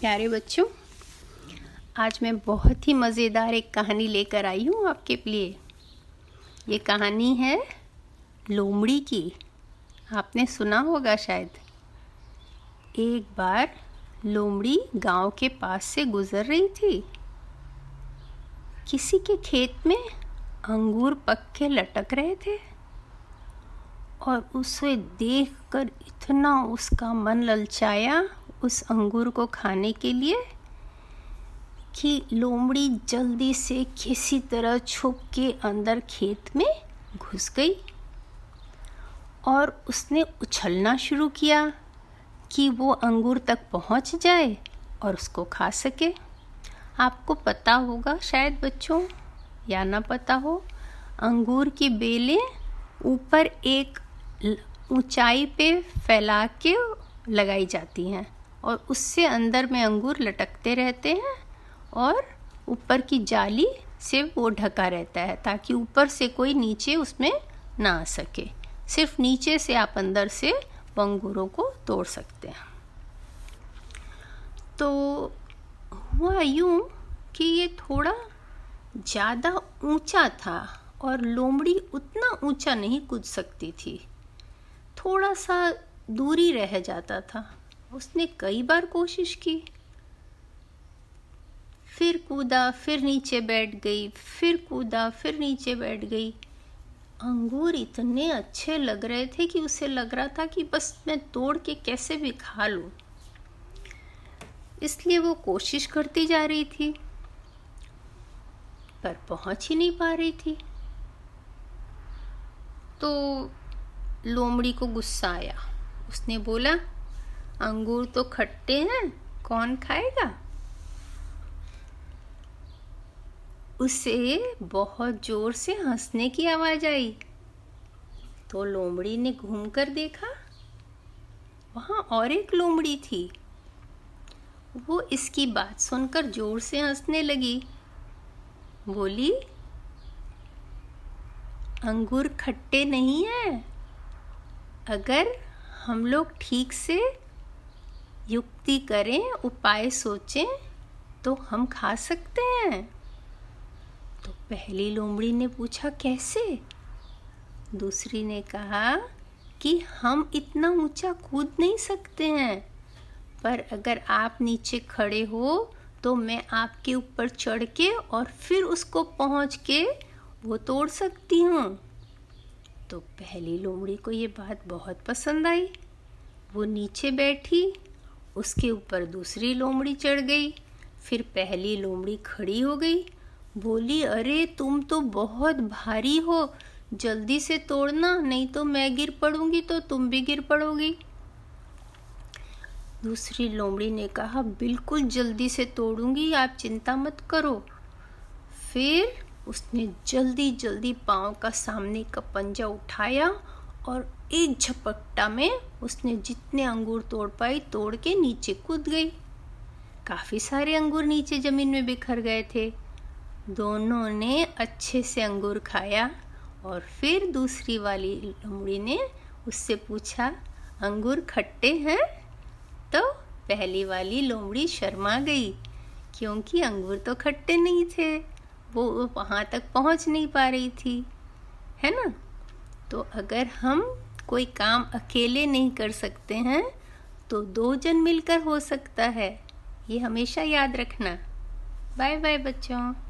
प्यारे बच्चों, आज मैं बहुत ही मज़ेदार एक कहानी लेकर आई हूँ आपके लिए। ये कहानी है लोमड़ी की। आपने सुना होगा शायद। एक बार लोमड़ी गाँव के पास से गुजर रही थी। किसी के खेत में अंगूर पक के लटक रहे थे और उसे देखकर इतना उसका मन ललचाया उस अंगूर को खाने के लिए कि लोमड़ी जल्दी से किसी तरह छुप के अंदर खेत में घुस गई और उसने उछलना शुरू किया कि वो अंगूर तक पहुँच जाए और उसको खा सके। आपको पता होगा शायद बच्चों, या ना पता हो, अंगूर की बेलें ऊपर एक ऊंचाई पे फैला के लगाई जाती हैं। और उससे अंदर में अंगूर लटकते रहते हैं और ऊपर की जाली से वो ढका रहता है ताकि ऊपर से कोई नीचे उसमें ना आ सके। सिर्फ़ नीचे से आप अंदर से अंगूरों को तोड़ सकते हैं। तो हुआ यूँ कि ये थोड़ा ज़्यादा ऊँचा था और लोमड़ी उतना ऊँचा नहीं कूद सकती थी। थोड़ा सा दूरी रह जाता था। उसने कई बार कोशिश की। फिर कूदा, फिर नीचे बैठ गई, फिर कूदा, फिर नीचे बैठ गई। अंगूर इतने अच्छे लग रहे थे कि उसे लग रहा था कि बस मैं तोड़ के कैसे भी खा लूँ। इसलिए वो कोशिश करती जा रही थी, पर पहुँच ही नहीं पा रही थी। तो लोमड़ी को गुस्सा आया। उसने बोला अंगूर तो खट्टे हैं, कौन खाएगा? उसे बहुत ज़ोर से हंसने की आवाज़ आई। तो लोमड़ी ने घूमकर देखा, वहाँ और एक लोमड़ी थी। वो इसकी बात सुनकर ज़ोर से हंसने लगी। बोली, अंगूर खट्टे नहीं है। अगर हम लोग ठीक से युक्ति करें, उपाय सोचें तो हम खा सकते हैं। तो पहली लोमड़ी ने पूछा, कैसे? दूसरी ने कहा कि हम इतना ऊँचा कूद नहीं सकते हैं, पर अगर आप नीचे खड़े हो तो मैं आपके ऊपर चढ़ के और फिर उसको पहुँच के वो तोड़ सकती हूँ। तो पहली लोमड़ी को ये बात बहुत पसंद आई। वो नीचे बैठी उसके ऊपर दूसरी लोमड़ी चढ़ गई, फिर पहली लोमड़ी खड़ी हो गई। बोली, अरे, तुम तो बहुत भारी हो, जल्दी से तोड़ना, नहीं तो मैं गिर पड़ूँगी तो तुम भी गिर पड़ोगी। दूसरी लोमड़ी ने कहा, बिल्कुल जल्दी से तोड़ूँगी, आप चिंता मत करो। फिर उसने जल्दी जल्दी पाँव का सामने का पंजा उठाया और एक झपट्टा में उसने जितने अंगूर तोड़ पाई, तोड़ के नीचे कूद गई। काफ़ी सारे अंगूर नीचे ज़मीन में बिखर गए थे। दोनों ने अच्छे से अंगूर खाया और फिर दूसरी वाली लोमड़ी ने उससे पूछा, अंगूर खट्टे हैं? तो पहली वाली लोमड़ी शर्मा गई, क्योंकि अंगूर तो खट्टे नहीं थे, वो वहाँ तक पहुँच नहीं पा रही थी। है ना? तो अगर हम कोई काम अकेले नहीं कर सकते हैं तो दो जन मिलकर हो सकता है। ये हमेशा याद रखना। बाय बाय बच्चों।